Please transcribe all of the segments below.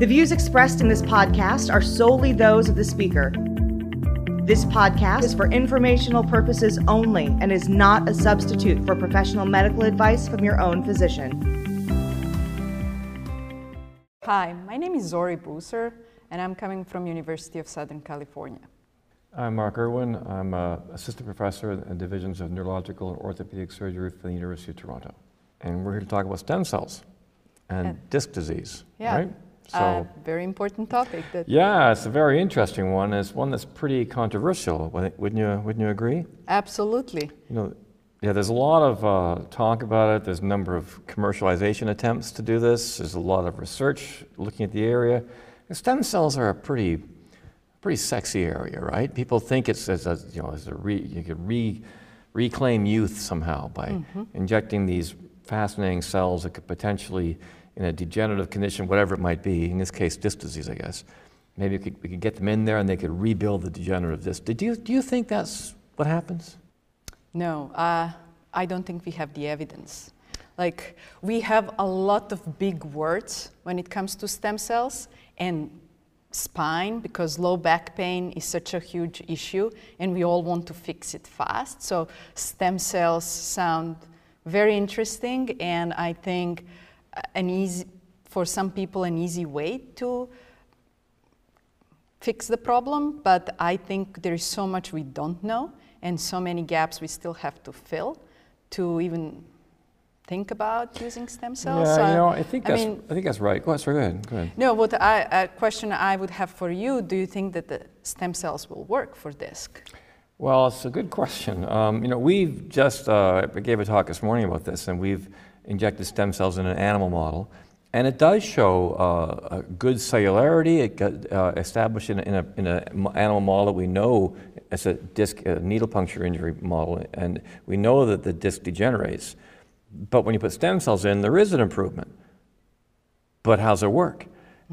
The views expressed in this podcast are solely those of the speaker. This podcast is for informational purposes only and is not a substitute for professional medical advice from your own physician. Hi, my name is Zori Buser, and I'm coming from University of Southern California. I'm Mark Erwin. I'm uh, assistant professor in the divisions of neurological and orthopedic surgery for the University of Toronto. And we're here to talk about stem cells and, And- disc disease, Yeah. right? So, Uh, very important topic. That yeah, it's a very interesting one. It's one that's pretty controversial, wouldn't you, wouldn't you agree? absolutely. You know, yeah, there's a lot of uh, talk about it. There's a number of commercialization attempts to do this. There's a lot of research looking at the area. And stem cells are a pretty, pretty sexy area, right? People think it's as a, you know, as a re, you could re, reclaim youth somehow by injecting these fascinating cells that could potentially, in a degenerative condition, whatever it might be, in this case, disc disease, I guess, maybe we could, we could get them in there and they could rebuild the degenerative disc. Did you, do you think that's what happens? No, uh, I don't think we have the evidence. Like, we have a lot of big words when it comes to stem cells and spine because low back pain is such a huge issue and we all want to fix it fast. So, stem cells sound very interesting and I think an easy, for some people, an easy way to fix the problem, but I think there is so much we don't know and so many gaps we still have to fill to even think about using stem cells. Yeah, you Uh, know, I think I that's, I, mean- think that's right. Go ahead, sorry, go ahead, go ahead. No, what I, a question I would have for you, do you think that the stem cells will work for disc? Well, it's a good question. Um, you know, we've just, uh, gave a talk this morning about this, and we've injected stem cells in an animal model, and it does show uh, a good cellularity. It got uh, established in, a- in an in a animal model that we know as a disc a needle puncture injury model, and we know that the disc degenerates. But when you put stem cells in, there is an improvement. But how's it work?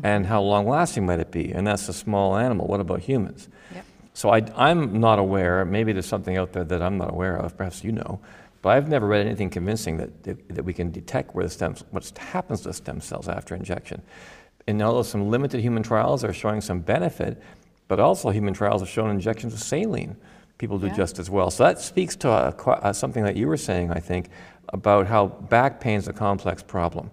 And how long lasting might it be? And that's a small animal. What about humans? Yep. So I, I'm not aware, maybe there's something out there that I'm not aware of, perhaps you know, but I've never read anything convincing that, that, that we can detect where the stem, what happens to stem cells after injection. And although some limited human trials are showing some benefit, but also human trials have shown injections of saline, people do Yeah. just as well. So that speaks to a, qu- uh, something that you were saying, I think, about how back pain is a complex problem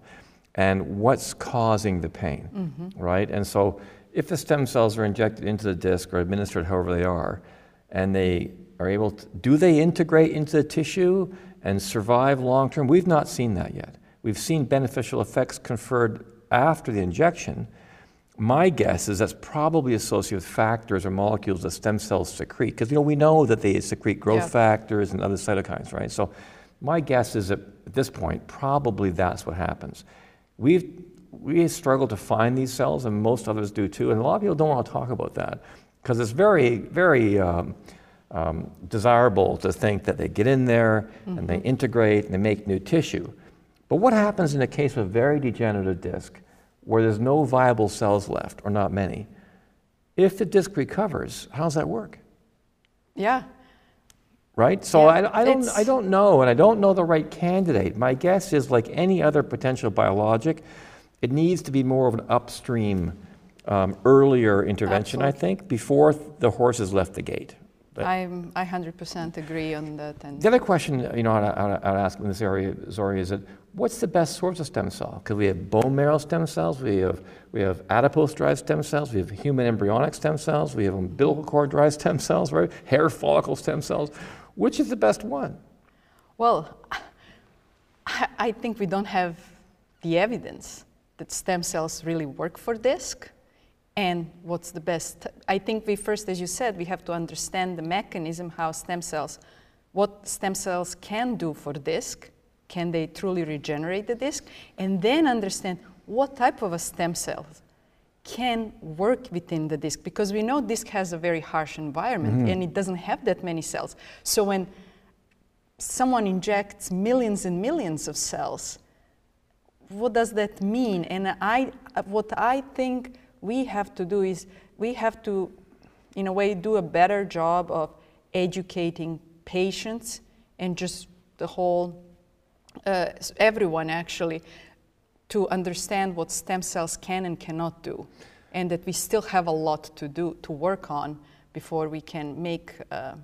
and what's causing the pain, right? And so if the stem cells are injected into the disc or administered however they are, and they are able to, do they integrate into the tissue and survive long term? We've not seen that yet. We've seen beneficial effects conferred after the injection. My guess is that's probably associated with factors or molecules that stem cells secrete, because you know we know that they secrete growth Yeah. factors and other cytokines, right? So my guess is that at this point, probably that's what happens. We've we struggle to find these cells, and most others do too. And a lot of people don't want to talk about that because it's very, very um, um, desirable to think that they get in there and they integrate and they make new tissue. But what happens in a case of a very degenerative disc where there's no viable cells left, or not many? If the disc recovers, how does that work? Yeah, right? So Yeah, I, I don't, I don't know, and I don't know the right candidate. My guess is like any other potential biologic, it needs to be more of an upstream, um, earlier intervention, I think, before the horse has left the gate. I'm, I 100% agree on that. And the other question, you know, I'd, I'd, I'd ask in this area, Zori, is that what's the best source of stem cell? Because we have bone marrow stem cells, we have, we have adipose-derived stem cells, we have human embryonic stem cells, we have umbilical cord-derived stem cells, right? Hair follicle stem cells. Which is the best one? Well, I, I think we don't have the evidence that stem cells really work for disc. And what's the best? I think we first, as you said, we have to understand the mechanism how stem cells, what stem cells can do for disc. Can they truly regenerate the disc? And then understand what type of a stem cell can work within the disc because we know disc has a very harsh environment mm-hmm. and it doesn't have that many cells. So when someone injects millions and millions of cells, what does that mean? And I, what I think we have to do is we have to, in a way, do a better job of educating patients and just the whole, uh, everyone actually, to understand what stem cells can and cannot do, and that we still have a lot to do to work on before we can make uh,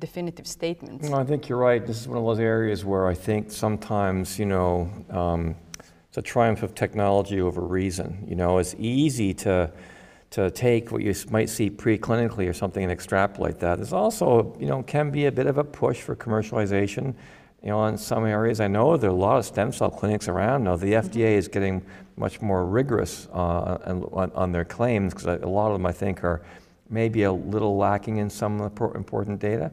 definitive statements. No, I think you're right. This is one of those areas where I think sometimes, you know, um, a triumph of technology over reason. You know, it's easy to to take what you might see preclinically or something and extrapolate that. There's also, you know, can be a bit of a push for commercialization. You know, in some areas, I know there are a lot of stem cell clinics around now. The Mm-hmm. FDA is getting much more rigorous uh, on, on their claims because a lot of them, I think, are maybe a little lacking in some the important data.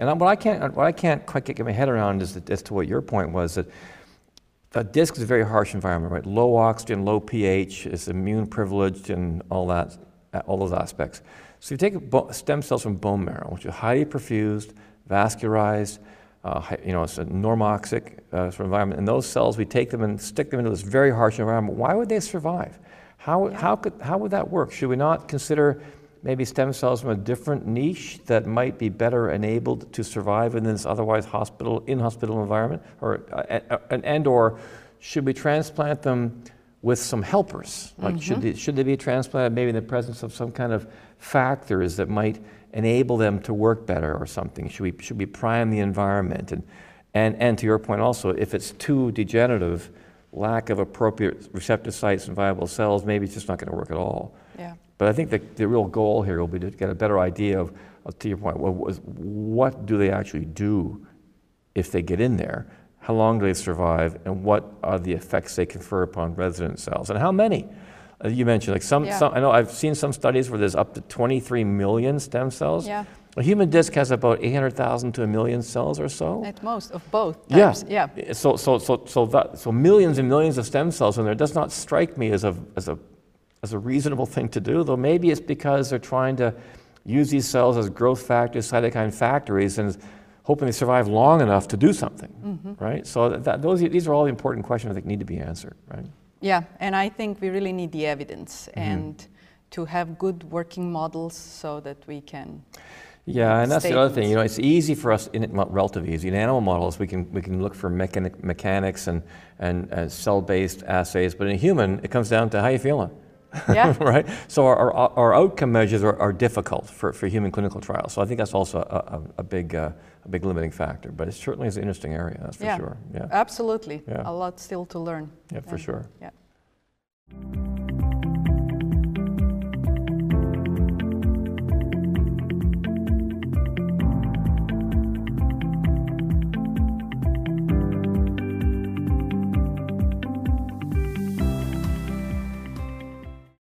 And what I can't, what I can't quite get my head around is that, as to what your point was that a disc is a very harsh environment, right? Low oxygen, low pH, it's immune privileged, and all that, all those aspects. So you take stem cells from bone marrow, which are highly perfused, vascularized, uh, you know, it's a normoxic uh, sort of environment, and those cells we take them and stick them into this very harsh environment. Why would they survive? How, how, could, how would that work? Should we not consider maybe stem cells from a different niche that might be better enabled to survive in this otherwise hospital in-hospital environment, or uh, and, and or should we transplant them with some helpers? Like should they, should they be transplanted maybe in the presence of some kind of factors that might enable them to work better or something? Should we should we prime the environment and and and to your point also, if it's too degenerative, lack of appropriate receptor sites and viable cells, maybe it's just not going to work at all. Yeah. But I think the, the real goal here will be to get a better idea of, of to your point, what, what do they actually do if they get in there? How long do they survive? And what are the effects they confer upon resident cells? And how many? Uh, you mentioned like some, Yeah. some, I know I've seen some studies where there's up to 23 million stem cells. Yeah. A human disc has about 800,000 to a million cells or so. At most of both Yeah. Yeah. So, so, so, so, that, so millions and millions of stem cells in there does not strike me as a, as, a, as a reasonable thing to do, though maybe it's because they're trying to use these cells as growth factors, cytokine factories, and hoping they survive long enough to do something, right? So that, that, those, these are all the important questions I think need to be answered, right? Yeah, and I think we really need the evidence Mm-hmm. and to have good working models so that we can. Yeah, and that's the other thing. You know, it's easy for us, in, well, relative easy. In animal models, we can we can look for mechanic, mechanics and and uh, cell-based assays, but in a human, it comes down to how you feeling. Yeah. right. So our, our, our outcome measures are, are difficult for, for human clinical trials. So I think that's also a, a, a big uh, a big limiting factor. But it certainly is an interesting area. That's for yeah, sure. Yeah. absolutely. Yeah. A lot still to learn. Yeah, for And- sure. Yeah.